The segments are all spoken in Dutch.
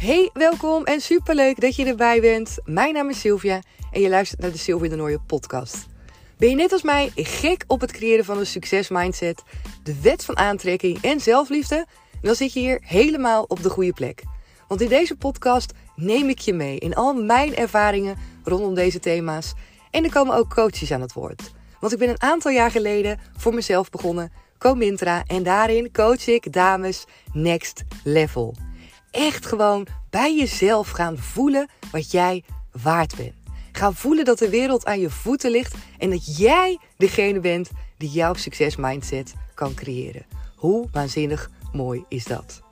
Hey, welkom en superleuk dat je erbij bent. Mijn naam is Sylvia en je luistert naar de Sylvia de Nooie podcast. Ben je net als mij gek op het creëren van een succesmindset, de wet van aantrekking en zelfliefde? Dan zit je hier helemaal op de goede plek. Want in deze podcast neem ik je mee in al mijn ervaringen rondom deze thema's. En er komen ook coaches aan het woord. Want ik ben een aantal jaar geleden voor mezelf begonnen, Comintra, en daarin coach ik dames next level echt gewoon bij jezelf gaan voelen wat jij waard bent. Gaan voelen dat de wereld aan je voeten ligt en dat jij degene bent die jouw succesmindset kan creëren. Hoe waanzinnig mooi is dat?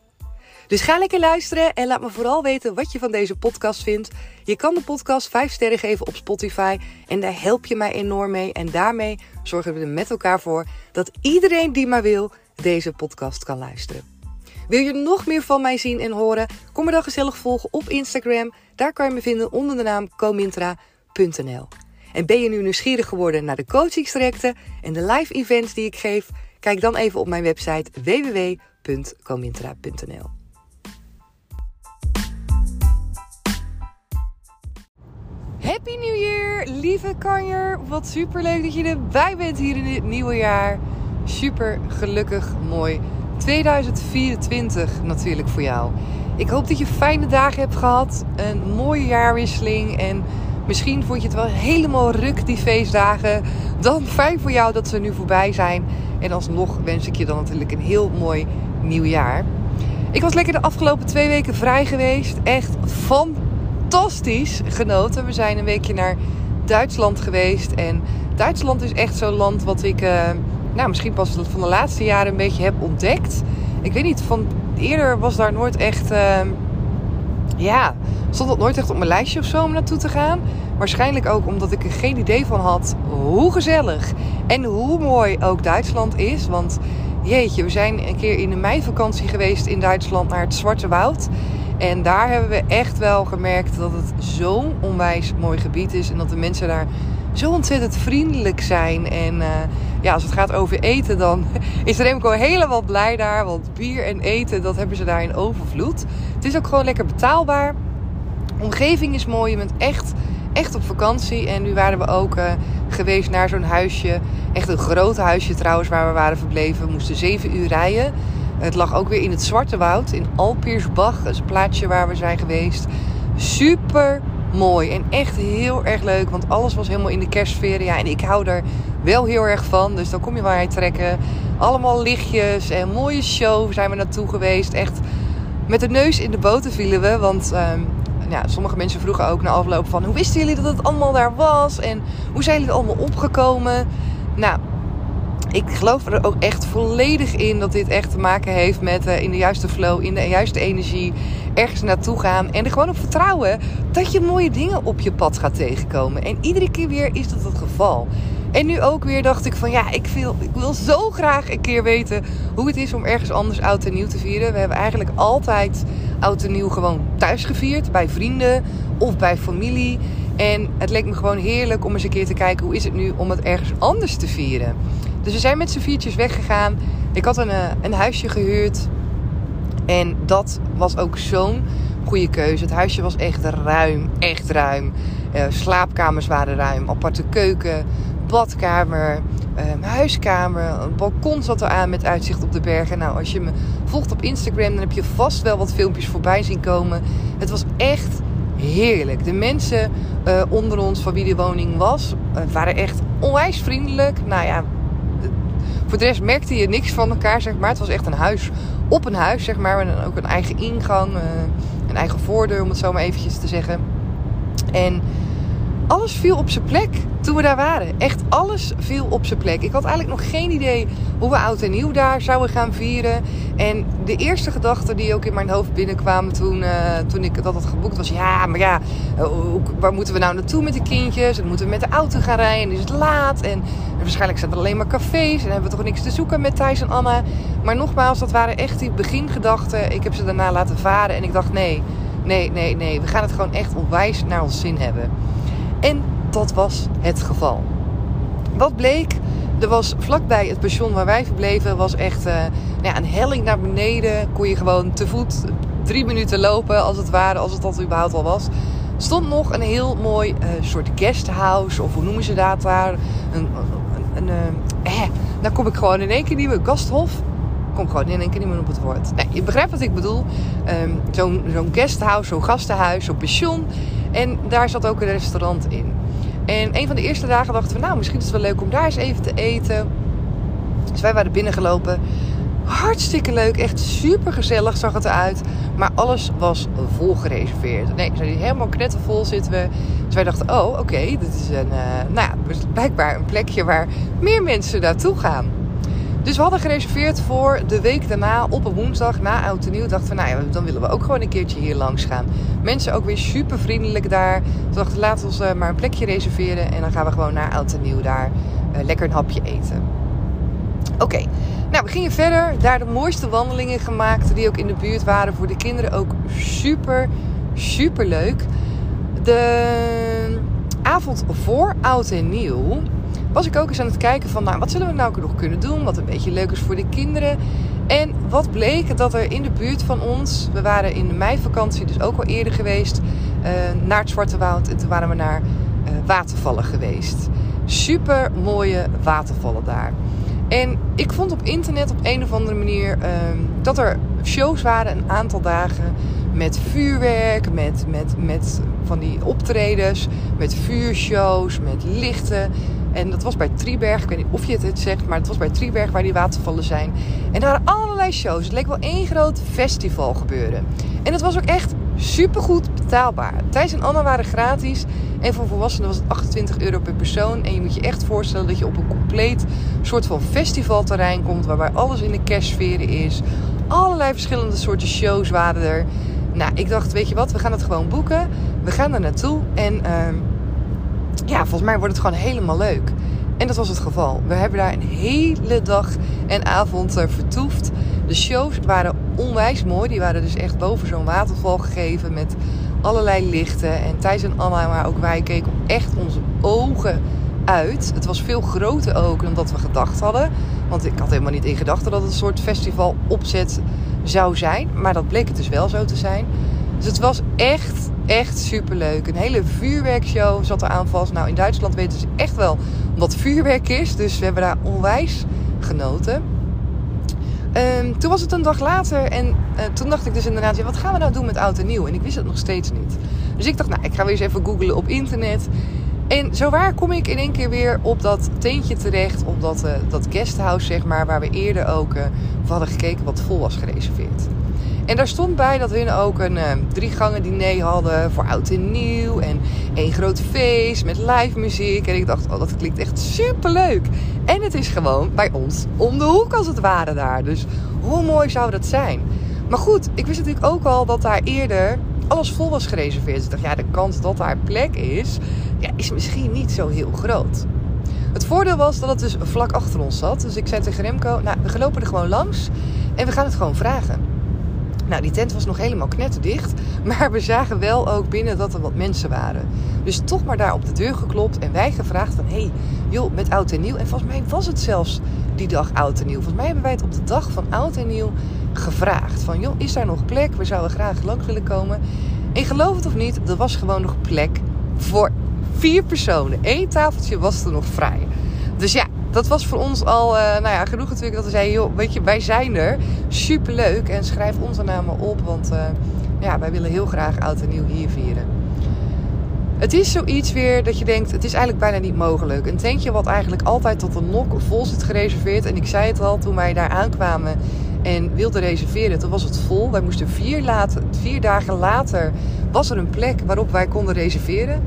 Dus ga lekker luisteren en laat me vooral weten wat je van deze podcast vindt. Je kan de podcast 5 sterren geven op Spotify en daar help je mij enorm mee. En daarmee zorgen we er met elkaar voor dat iedereen die maar wil deze podcast kan luisteren. Wil je nog meer van mij zien en horen? Kom me dan gezellig volgen op Instagram. Daar kan je me vinden onder de naam comintra.nl. En ben je nu nieuwsgierig geworden naar de coachingstrajecten en de live events die ik geef? Kijk dan even op mijn website www.comintra.nl. Happy New Year, lieve kanjer. Wat super leuk dat je erbij bent hier in dit nieuwe jaar. Super gelukkig, mooi 2024 natuurlijk voor jou. Ik hoop dat je fijne dagen hebt gehad. Een mooie jaarwisseling. En misschien vond je het wel helemaal ruk die feestdagen. Dan fijn voor jou dat ze nu voorbij zijn. En alsnog wens ik je dan natuurlijk een heel mooi nieuw jaar. Ik was lekker de afgelopen twee weken vrij geweest. Echt fantastisch genoten. We zijn een weekje naar Duitsland geweest. En Duitsland is echt zo'n land wat ik... Uh, nou, misschien pas van de laatste jaren een beetje heb ontdekt. Ik weet niet, van eerder was daar nooit echt. Uh, ja, stond dat nooit echt op mijn lijstje of zo om naartoe te gaan. Waarschijnlijk ook omdat ik er geen idee van had hoe gezellig en hoe mooi ook Duitsland is. Want jeetje, we zijn een keer in de meivakantie geweest in Duitsland naar het Zwarte Woud. En daar hebben we echt wel gemerkt dat het zo'n onwijs mooi gebied is. En dat de mensen daar zo ontzettend vriendelijk zijn. En uh, ja, als het gaat over eten, dan is Remco helemaal blij daar. Want bier en eten, dat hebben ze daar in overvloed. Het is ook gewoon lekker betaalbaar. De omgeving is mooi. Je bent echt, echt op vakantie. En nu waren we ook uh, geweest naar zo'n huisje. Echt een groot huisje trouwens, waar we waren verbleven. We moesten zeven uur rijden. Het lag ook weer in het Zwarte Woud, in Alpeersbach. Dat is een plaatsje waar we zijn geweest. Super mooi en echt heel erg leuk. Want alles was helemaal in de kerstsfeer. Ja, en ik hou er wel heel erg van. Dus dan kom je waar je trekken. Allemaal lichtjes en mooie show zijn we naartoe geweest. Echt met de neus in de boter vielen we. Want um, ja, sommige mensen vroegen ook na afloop van... hoe wisten jullie dat het allemaal daar was? En hoe zijn jullie allemaal opgekomen? Nou, ik geloof er ook echt volledig in dat dit echt te maken heeft met uh, in de juiste flow, in de juiste energie, ergens naartoe gaan en er gewoon op vertrouwen dat je mooie dingen op je pad gaat tegenkomen. En iedere keer weer is dat het geval. En nu ook weer dacht ik van ja, ik wil, ik wil zo graag een keer weten hoe het is om ergens anders oud en nieuw te vieren. We hebben eigenlijk altijd oud en nieuw gewoon thuis gevierd, bij vrienden of bij familie. En het leek me gewoon heerlijk om eens een keer te kijken hoe is het nu om het ergens anders te vieren. Dus we zijn met z'n viertjes weggegaan. Ik had een, eh, een huisje gehuurd. En dat was ook zo'n goede keuze. Het huisje was echt ruim, echt ruim. Uh, slaapkamers waren ruim, aparte keuken, badkamer, uh, huiskamer. Een balkon zat er aan met uitzicht op de bergen. Nou, als je me volgt op Instagram, dan heb je vast wel wat filmpjes voorbij zien komen. Het was echt heerlijk. De mensen uh, onder ons van wie de woning was, waren echt onwijs vriendelijk. Nou ja, voor de rest merkte je niks van elkaar, zeg maar. Het was echt een huis op een huis, zeg maar. Met ook een eigen ingang, uh, een eigen voordeur, om het zo maar eventjes te zeggen. En alles viel op zijn plek toen we daar waren. Echt alles viel op zijn plek. Ik had eigenlijk nog geen idee hoe we oud en nieuw daar zouden gaan vieren. En de eerste gedachten die ook in mijn hoofd binnenkwamen toen, uh, toen ik dat had geboekt was... Ja, maar ja, uh, waar moeten we nou naartoe met de kindjes? En moeten we met de auto gaan rijden? En is het laat? En, en waarschijnlijk zijn er alleen maar cafés. En hebben we toch niks te zoeken met Thijs en Anna. Maar nogmaals, dat waren echt die begingedachten. Ik heb ze daarna laten varen. En ik dacht, nee, nee, nee, nee. We gaan het gewoon echt onwijs naar ons zin hebben. En dat was het geval. Wat bleek? Er was vlakbij het pension waar wij verbleven, was echt uh, ja, een helling naar beneden. Kon je gewoon te voet drie minuten lopen, als het ware, als het dat überhaupt al was, stond nog een heel mooi uh, soort guesthouse, of hoe noemen ze dat daar? Een, een, een eh, eh, dan kom ik gewoon in één keer niet meer, gasthof. Kom gewoon in één keer niet meer op het woord. Nee, je begrijpt wat ik bedoel. Um, zo'n zo'n guesthouse, zo'n gastenhuis, zo'n pension. En daar zat ook een restaurant in. En een van de eerste dagen dachten we, nou, misschien is het wel leuk om daar eens even te eten. Dus wij waren binnengelopen. Hartstikke leuk, echt super gezellig zag het eruit. Maar alles was vol gereserveerd. Nee, zijn helemaal knettervol zitten we. Dus wij dachten, oh oké, dit is een, uh, nou ja, blijkbaar een plekje waar meer mensen naartoe gaan. Dus we hadden gereserveerd voor de week daarna, op een woensdag, na Oud en Nieuw. Dachten we, nou ja, dan willen we ook gewoon een keertje hier langs gaan. Mensen ook weer super vriendelijk daar. Toen dachten laten we uh, maar een plekje reserveren. En dan gaan we gewoon naar Oud en Nieuw daar uh, lekker een hapje eten. Oké, nou we gingen verder. Daar de mooiste wandelingen gemaakt die ook in de buurt waren. Voor de kinderen ook super, super leuk. De avond voor Oud en Nieuw was ik ook eens aan het kijken van... Nou, wat zullen we nou nog kunnen doen? Wat een beetje leuk is voor de kinderen. En wat bleek dat er in de buurt van ons... We waren in de meivakantie dus ook al eerder geweest... Uh, naar het Zwarte Woud. En toen waren we naar uh, watervallen geweest. Super mooie watervallen daar. En ik vond op internet op een of andere manier um, dat er shows waren een aantal dagen met vuurwerk, met, met, met van die optredens, met vuurshows, met lichten. En dat was bij Trieberg, ik weet niet of je het zegt, maar het was bij Trieberg waar die watervallen zijn. En daar waren allerlei shows. Het leek wel één groot festival gebeuren. En het was ook echt supergoed betaalbaar. Thijs en Anna waren gratis. En voor volwassenen was het 28 euro per persoon. En je moet je echt voorstellen dat je op een compleet soort van festivalterrein komt. Waarbij alles in de kerstsferen is. Allerlei verschillende soorten shows waren er. Nou, ik dacht, weet je wat, we gaan het gewoon boeken. We gaan er naartoe. En uh, ja, volgens mij wordt het gewoon helemaal leuk. En dat was het geval. We hebben daar een hele dag en avond uh, vertoefd. De shows waren onwijs mooi. Die waren dus echt boven zo'n waterval gegeven met allerlei lichten. En Thijs en Anna, maar ook wij keken echt onze ogen uit. Het was veel groter ook dan dat we gedacht hadden. Want ik had helemaal niet in gedachten dat het een soort festival opzet zou zijn. Maar dat bleek het dus wel zo te zijn. Dus het was echt, echt superleuk. Een hele vuurwerkshow zat er aan vast. Nou, in Duitsland weten ze echt wel wat vuurwerk is. Dus we hebben daar onwijs genoten. Um, toen was het een dag later en uh, toen dacht ik dus inderdaad, ja, wat gaan we nou doen met oud en nieuw? En ik wist het nog steeds niet. Dus ik dacht, nou, ik ga weer eens even googlen op internet. En zo waar kom ik in één keer weer op dat teentje terecht, op dat, uh, dat guesthouse, zeg maar, waar we eerder ook uh, hadden gekeken wat vol was gereserveerd. En daar stond bij dat hun ook een uh, drie gangen diner hadden voor oud en nieuw. En één groot feest met live muziek. En ik dacht, oh, dat klinkt echt super leuk. En het is gewoon bij ons om de hoek als het ware daar. Dus hoe mooi zou dat zijn? Maar goed, ik wist natuurlijk ook al dat daar eerder alles vol was gereserveerd. Dus ik dacht, ja, de kans dat daar plek is, ja, is misschien niet zo heel groot. Het voordeel was dat het dus vlak achter ons zat. Dus ik zei tegen Remco, nou, we lopen er gewoon langs en we gaan het gewoon vragen. Nou, die tent was nog helemaal knetterdicht. Maar we zagen wel ook binnen dat er wat mensen waren. Dus toch maar daar op de deur geklopt en wij gevraagd van... hé, hey, joh, met oud en nieuw. En volgens mij was het zelfs die dag oud en nieuw. Volgens mij hebben wij het op de dag van oud en nieuw gevraagd. Van, joh, is daar nog plek? We zouden graag langs willen komen. En geloof het of niet, er was gewoon nog plek voor vier personen. Eén tafeltje was er nog vrij. Dus ja, dat was voor ons al uh, nou ja, genoeg natuurlijk dat we zeiden, weet je, wij zijn er. Superleuk. En schrijf onze namen op, want uh, ja, wij willen heel graag oud en nieuw hier vieren. Het is zoiets weer dat je denkt, het is eigenlijk bijna niet mogelijk. Een tentje wat eigenlijk altijd tot een nok vol zit gereserveerd. En ik zei het al, toen wij daar aankwamen en wilden reserveren, toen was het vol. Wij moesten vier, vier dagen later, was er een plek waarop wij konden reserveren.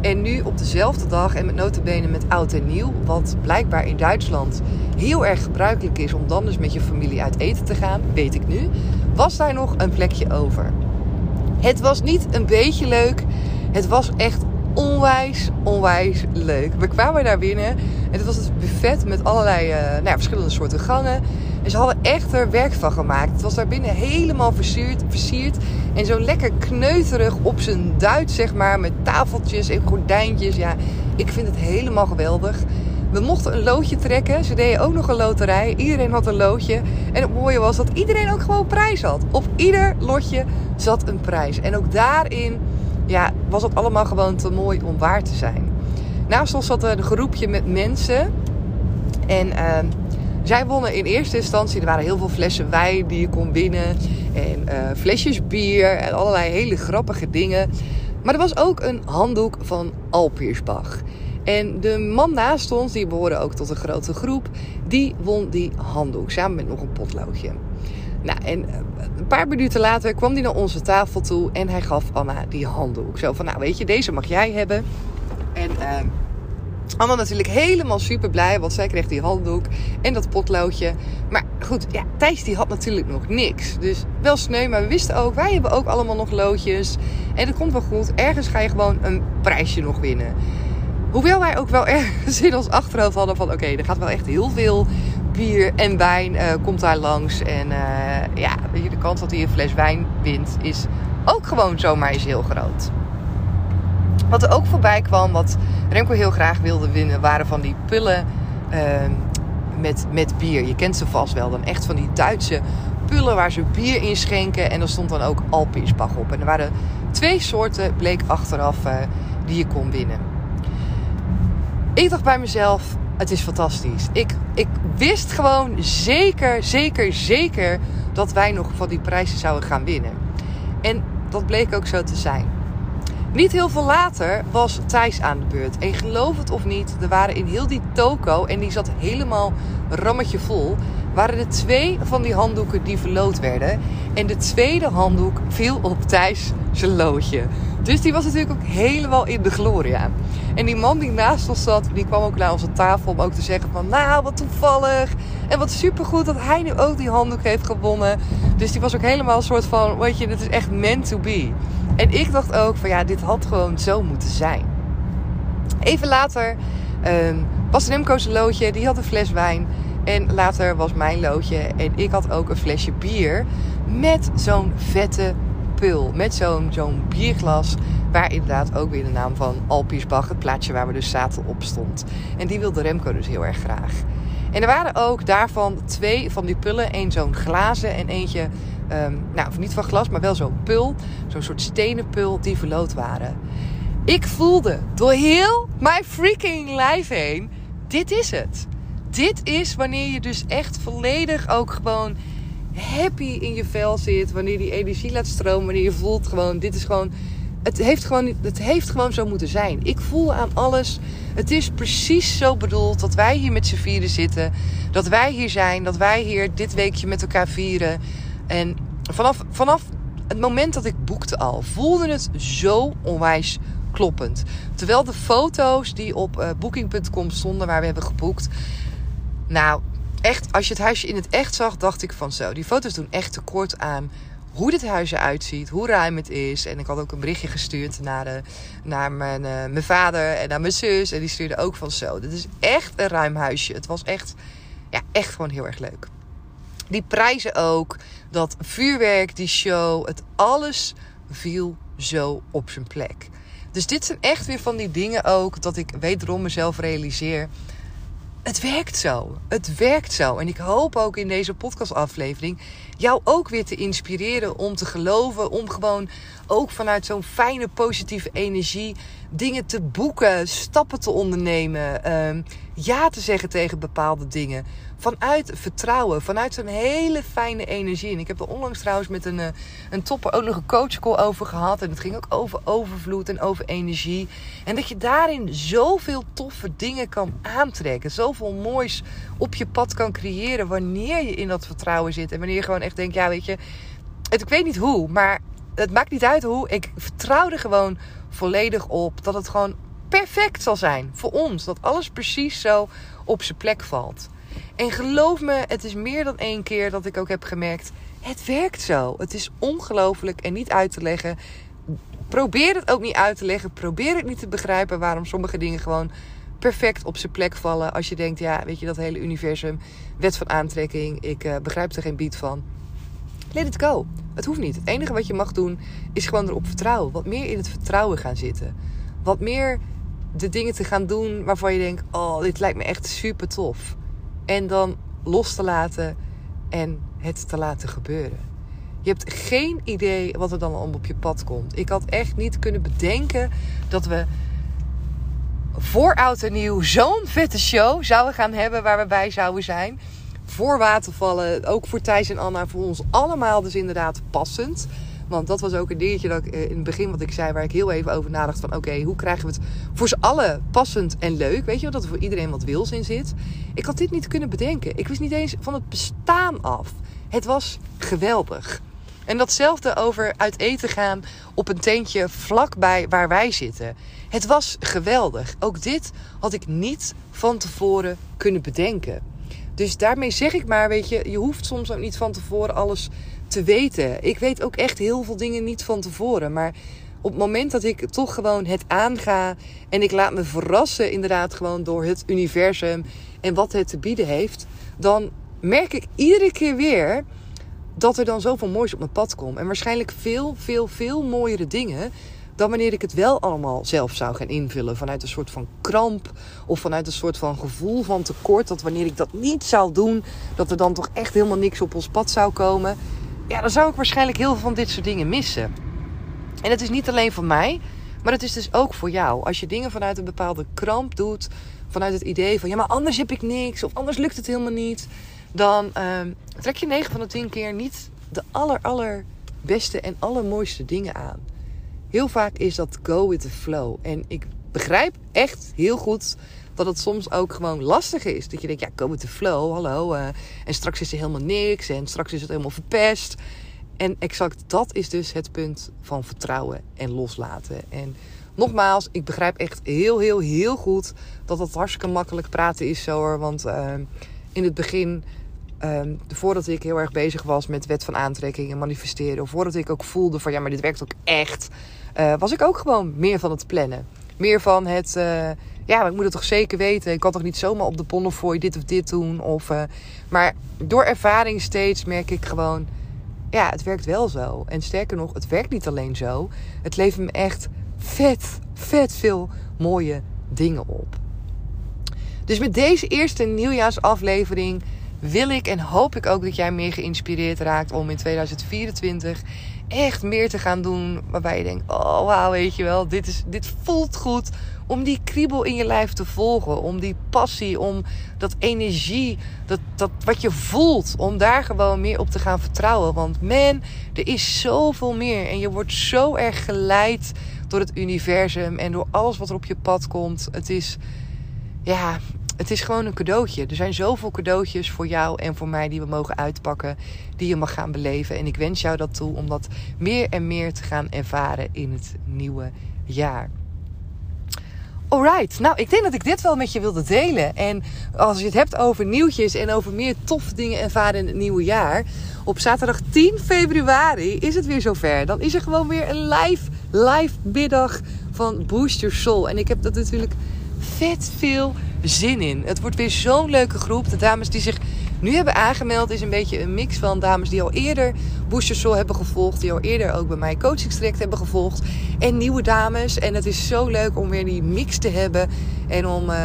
En nu op dezelfde dag en met notabene met oud en nieuw, wat blijkbaar in Duitsland heel erg gebruikelijk is om dan dus met je familie uit eten te gaan, weet ik nu, was daar nog een plekje over. Het was niet een beetje leuk, het was echt onwijs, onwijs leuk. We kwamen daar binnen en het was het buffet met allerlei uh, nou verschillende soorten gangen. En ze hadden echt er werk van gemaakt. Het was daar binnen helemaal versierd, versierd. En zo lekker kneuterig op zijn Duits, zeg maar. Met tafeltjes en gordijntjes. Ja, ik vind het helemaal geweldig. We mochten een loodje trekken. Ze deden ook nog een loterij. Iedereen had een loodje. En het mooie was dat iedereen ook gewoon prijs had. Op ieder lotje zat een prijs. En ook daarin ja, was het allemaal gewoon te mooi om waar te zijn. Naast ons zat een groepje met mensen. En uh, zij wonnen in eerste instantie. Er waren heel veel flessen wijn die je kon winnen. En uh, flesjes bier. En allerlei hele grappige dingen. Maar er was ook een handdoek van Alpiersbach. En de man naast ons, die behoorde ook tot een grote groep, die won die handdoek samen met nog een potloodje. Nou, en eh, een paar minuten later kwam hij naar onze tafel toe en hij gaf Anna die handdoek. Zo van, nou weet je, deze mag jij hebben. En uh, Anna natuurlijk helemaal super blij, want zij kreeg die handdoek en dat potloodje. Maar goed, ja, Thijs die had natuurlijk nog niks. Dus wel sneu, maar we wisten ook, wij hebben ook allemaal nog loodjes. En dat komt wel goed, ergens ga je gewoon een prijsje nog winnen. Hoewel wij ook wel ergens in ons achterhoofd hadden van... oké, er gaat wel echt heel veel bier en wijn uh, komt daar langs. En uh, ja, de kans dat hij een fles wijn wint is ook gewoon zomaar eens heel groot. Wat er ook voorbij kwam, wat Remco heel graag wilde winnen... waren van die pullen uh, met, met bier. Je kent ze vast wel. Dan echt van die Duitse pullen waar ze bier in schenken. En er stond dan ook Alpinsbach op. En er waren twee soorten, bleek achteraf, uh, die je kon winnen. Ik dacht bij mezelf, het is fantastisch. Ik, ik wist gewoon zeker, zeker, zeker dat wij nog van die prijzen zouden gaan winnen. En dat bleek ook zo te zijn. Niet heel veel later was Thijs aan de beurt. En geloof het of niet, er waren in heel die toko, en die zat helemaal rammetje vol, waren er twee van die handdoeken die verloot werden. En de tweede handdoek viel op Thijs zijn loodje. Dus die was natuurlijk ook helemaal in de gloria. En die man die naast ons zat, die kwam ook naar onze tafel om ook te zeggen van... Nou, wat toevallig. En wat supergoed dat hij nu ook die handdoek heeft gewonnen. Dus die was ook helemaal een soort van, weet je, dit is echt meant to be. En ik dacht ook van ja, dit had gewoon zo moeten zijn. Even later um, was Remco's loodje, die had een fles wijn. En later was mijn loodje en ik had ook een flesje bier met zo'n vette pul. Met zo'n zo'n bierglas waar inderdaad ook weer de naam van Alpiesbach, het plaatsje waar we dus zaten, op stond. En die wilde Remco dus heel erg graag. En er waren ook daarvan twee van die pullen. één zo'n glazen en eentje, um, nou niet van glas, maar wel zo'n pul. Zo'n soort stenen pul die verloot waren. Ik voelde door heel mijn freaking lijf heen, dit is het. Dit is wanneer je dus echt volledig ook gewoon happy in je vel zit. Wanneer die energie laat stromen. Wanneer je voelt gewoon, dit is gewoon het heeft, gewoon, het heeft gewoon zo moeten zijn. Ik voel aan alles. Het is precies zo bedoeld dat wij hier met z'n vieren zitten. Dat wij hier zijn. Dat wij hier dit weekje met elkaar vieren. En vanaf, vanaf het moment dat ik boekte al, voelde het zo onwijs kloppend. Terwijl de foto's die op uh, booking.com stonden waar we hebben geboekt. Nou, echt, als je het huisje in het echt zag, dacht ik van zo. Die foto's doen echt tekort aan hoe dit huis eruit ziet, hoe ruim het is. En ik had ook een berichtje gestuurd naar, de, naar mijn, uh, mijn vader en naar mijn zus. En die stuurde ook van zo. Dit is echt een ruim huisje. Het was echt, ja, echt gewoon heel erg leuk. Die prijzen ook, dat vuurwerk, die show, het alles viel zo op zijn plek. Dus dit zijn echt weer van die dingen ook dat ik wederom mezelf realiseer het werkt zo. Het werkt zo. En ik hoop ook in deze podcastaflevering jou ook weer te inspireren om te geloven. Om gewoon ook vanuit zo'n fijne, positieve energie dingen te boeken, stappen te ondernemen, uh, ja te zeggen tegen bepaalde dingen. Vanuit vertrouwen, vanuit zo'n hele fijne energie. En ik heb er onlangs trouwens met een, uh, een topper ook nog een coachcall over gehad. En het ging ook over overvloed en over energie. En dat je daarin zoveel toffe dingen kan aantrekken. Zoveel moois op je pad kan creëren wanneer je in dat vertrouwen zit. En wanneer je gewoon echt denkt, ja weet je, het, ik weet niet hoe, maar het maakt niet uit hoe. Ik vertrouw er gewoon volledig op dat het gewoon perfect zal zijn voor ons. Dat alles precies zo op zijn plek valt. En geloof me, het is meer dan één keer dat ik ook heb gemerkt: het werkt zo. Het is ongelooflijk en niet uit te leggen. Probeer het ook niet uit te leggen. Probeer het niet te begrijpen waarom sommige dingen gewoon perfect op zijn plek vallen. Als je denkt, ja, weet je, dat hele universum, wet van aantrekking, ik uh, begrijp er geen beat van. Let it go. Het hoeft niet. Het enige wat je mag doen is gewoon erop vertrouwen. Wat meer in het vertrouwen gaan zitten. Wat meer de dingen te gaan doen waarvan je denkt: oh, dit lijkt me echt super tof. En dan los te laten en het te laten gebeuren. Je hebt geen idee wat er dan op je pad komt. Ik had echt niet kunnen bedenken dat we voor oud en nieuw zo'n vette show zouden gaan hebben waar we bij zouden zijn. Voor watervallen, ook voor Thijs en Anna, voor ons allemaal dus inderdaad passend. Want dat was ook een dingetje dat ik eh, in het begin wat ik zei, waar ik heel even over nadacht van oké, hoe krijgen we het voor z'n allen passend en leuk? Weet je, dat er voor iedereen wat wils in zit. Ik had dit niet kunnen bedenken. Ik wist niet eens van het bestaan af. Het was geweldig. En datzelfde over uit eten gaan op een tentje vlakbij waar wij zitten. Het was geweldig. Ook dit had ik niet van tevoren kunnen bedenken. Dus daarmee zeg ik maar, weet je, je hoeft soms ook niet van tevoren alles te weten. Ik weet ook echt heel veel dingen niet van tevoren. Maar op het moment dat ik toch gewoon het aanga en ik laat me verrassen, inderdaad, gewoon door het universum en wat het te bieden heeft, dan merk ik iedere keer weer dat er dan zoveel moois op mijn pad komt. En waarschijnlijk veel, veel, veel mooiere dingen dan wanneer ik het wel allemaal zelf zou gaan invullen. Vanuit een soort van kramp of vanuit een soort van gevoel van tekort. Dat wanneer ik dat niet zou doen, dat er dan toch echt helemaal niks op ons pad zou komen. Ja, dan zou ik waarschijnlijk heel veel van dit soort dingen missen. En het is niet alleen voor mij, maar het is dus ook voor jou. Als je dingen vanuit een bepaalde kramp doet, vanuit het idee van ja, maar anders heb ik niks of anders lukt het helemaal niet dan ehm, trek je 9 van de 10 keer niet de aller, allerbeste en allermooiste dingen aan. Heel vaak is dat go with the flow. En ik begrijp echt heel goed dat het soms ook gewoon lastig is. Dat je denkt, ja, go with the flow, hallo. Uh, en straks is er helemaal niks en straks is het helemaal verpest. En exact dat is dus het punt van vertrouwen en loslaten. En nogmaals, ik begrijp echt heel, heel, heel goed dat het hartstikke makkelijk praten is zo hoor. Want uh, in het begin Um, voordat ik heel erg bezig was met wet van aantrekking en manifesteren, of voordat ik ook voelde van ja, maar dit werkt ook echt, uh, was ik ook gewoon meer van het plannen. Meer van het, ja, maar ik moet het toch zeker weten. Ik kan toch niet zomaar op de Bonnefoy dit of dit doen. Of, uh, maar door ervaring steeds merk ik gewoon, ja, het werkt wel zo. En sterker nog, het werkt niet alleen zo. Het levert me echt vet, vet veel mooie dingen op. Dus met deze eerste nieuwjaarsaflevering wil ik en hoop ik ook dat jij meer geïnspireerd raakt om in 2024 echt meer te gaan doen. Waarbij je denkt: oh wauw, weet je wel, dit, is, dit voelt goed. Om die kriebel in je lijf te volgen. Om die passie, om dat energie, dat, dat wat je voelt. Om daar gewoon meer op te gaan vertrouwen. Want man, er is zoveel meer. En je wordt zo erg geleid door het universum en door alles wat er op je pad komt. Het is, ja, het is gewoon een cadeautje. Er zijn zoveel cadeautjes voor jou en voor mij die we mogen uitpakken, die je mag gaan beleven. En ik wens jou dat toe om dat meer en meer te gaan ervaren in het nieuwe jaar. Alright, nou ik denk dat ik dit wel met je wilde delen. En als je het hebt over nieuwtjes en over meer toffe dingen ervaren in het nieuwe jaar. Op zaterdag 10 februari is het weer zover. Dan is er gewoon weer een live, live middag van Boost Your Soul. En ik heb dat natuurlijk vet veel zin in. Het wordt weer zo'n leuke groep. De dames die zich nu hebben aangemeld is een beetje een mix van dames die al eerder Booster Soul hebben gevolgd. Die al eerder ook bij mij coachingstraject hebben gevolgd. En nieuwe dames. En het is zo leuk om weer die mix te hebben. En om uh,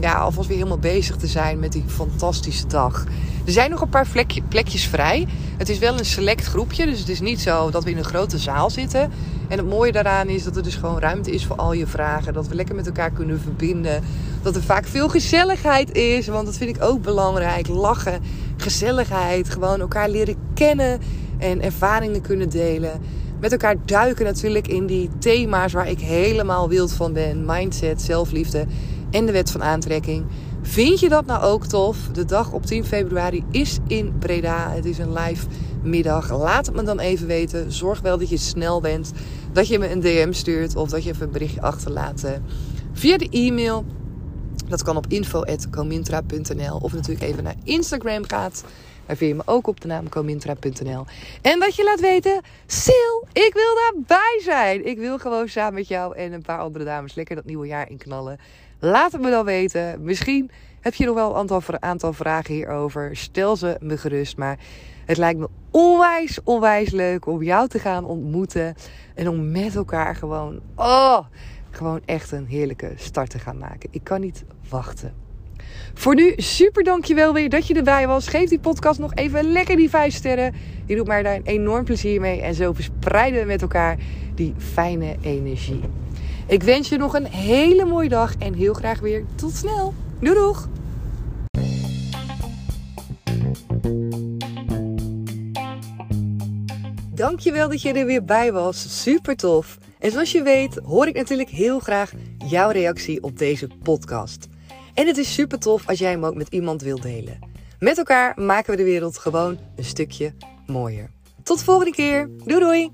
ja, alvast weer helemaal bezig te zijn met die fantastische dag. Er zijn nog een paar plekje, plekjes vrij. Het is wel een select groepje. Dus het is niet zo dat we in een grote zaal zitten. En het mooie daaraan is dat er dus gewoon ruimte is voor al je vragen. Dat we lekker met elkaar kunnen verbinden. Dat er vaak veel gezelligheid is. Want dat vind ik ook belangrijk. Lachen, gezelligheid. Gewoon elkaar leren kennen. En ervaringen kunnen delen. Met elkaar duiken natuurlijk in die thema's waar ik helemaal wild van ben. Mindset, zelfliefde en de wet van aantrekking. Vind je dat nou ook tof? De dag op 10 februari is in Breda. Het is een live middag. Laat het me dan even weten. Zorg wel dat je snel bent. Dat je me een DM stuurt of dat je even een berichtje achterlaat via de e-mail. Dat kan op info.comintra.nl of natuurlijk even naar Instagram gaat. Daar vind je me ook op de naam comintra.nl. En dat je laat weten, Sil, ik wil daarbij zijn. Ik wil gewoon samen met jou en een paar andere dames lekker dat nieuwe jaar inknallen. Laat het me dan weten. Misschien heb je nog wel een aantal, aantal vragen hierover. Stel ze me gerust. Maar het lijkt me onwijs, onwijs leuk om jou te gaan ontmoeten. En om met elkaar gewoon, oh, gewoon echt een heerlijke start te gaan maken. Ik kan niet wachten. Voor nu, super dankjewel weer dat je erbij was. Geef die podcast nog even lekker die 5 sterren. Je doet mij daar een enorm plezier mee. En zo verspreiden we met elkaar die fijne energie. Ik wens je nog een hele mooie dag en heel graag weer tot snel. Doei doeg! Dankjewel dat je er weer bij was. Super tof. En zoals je weet hoor ik natuurlijk heel graag jouw reactie op deze podcast. En het is super tof als jij hem ook met iemand wilt delen. Met elkaar maken we de wereld gewoon een stukje mooier. Tot de volgende keer. Doei doei!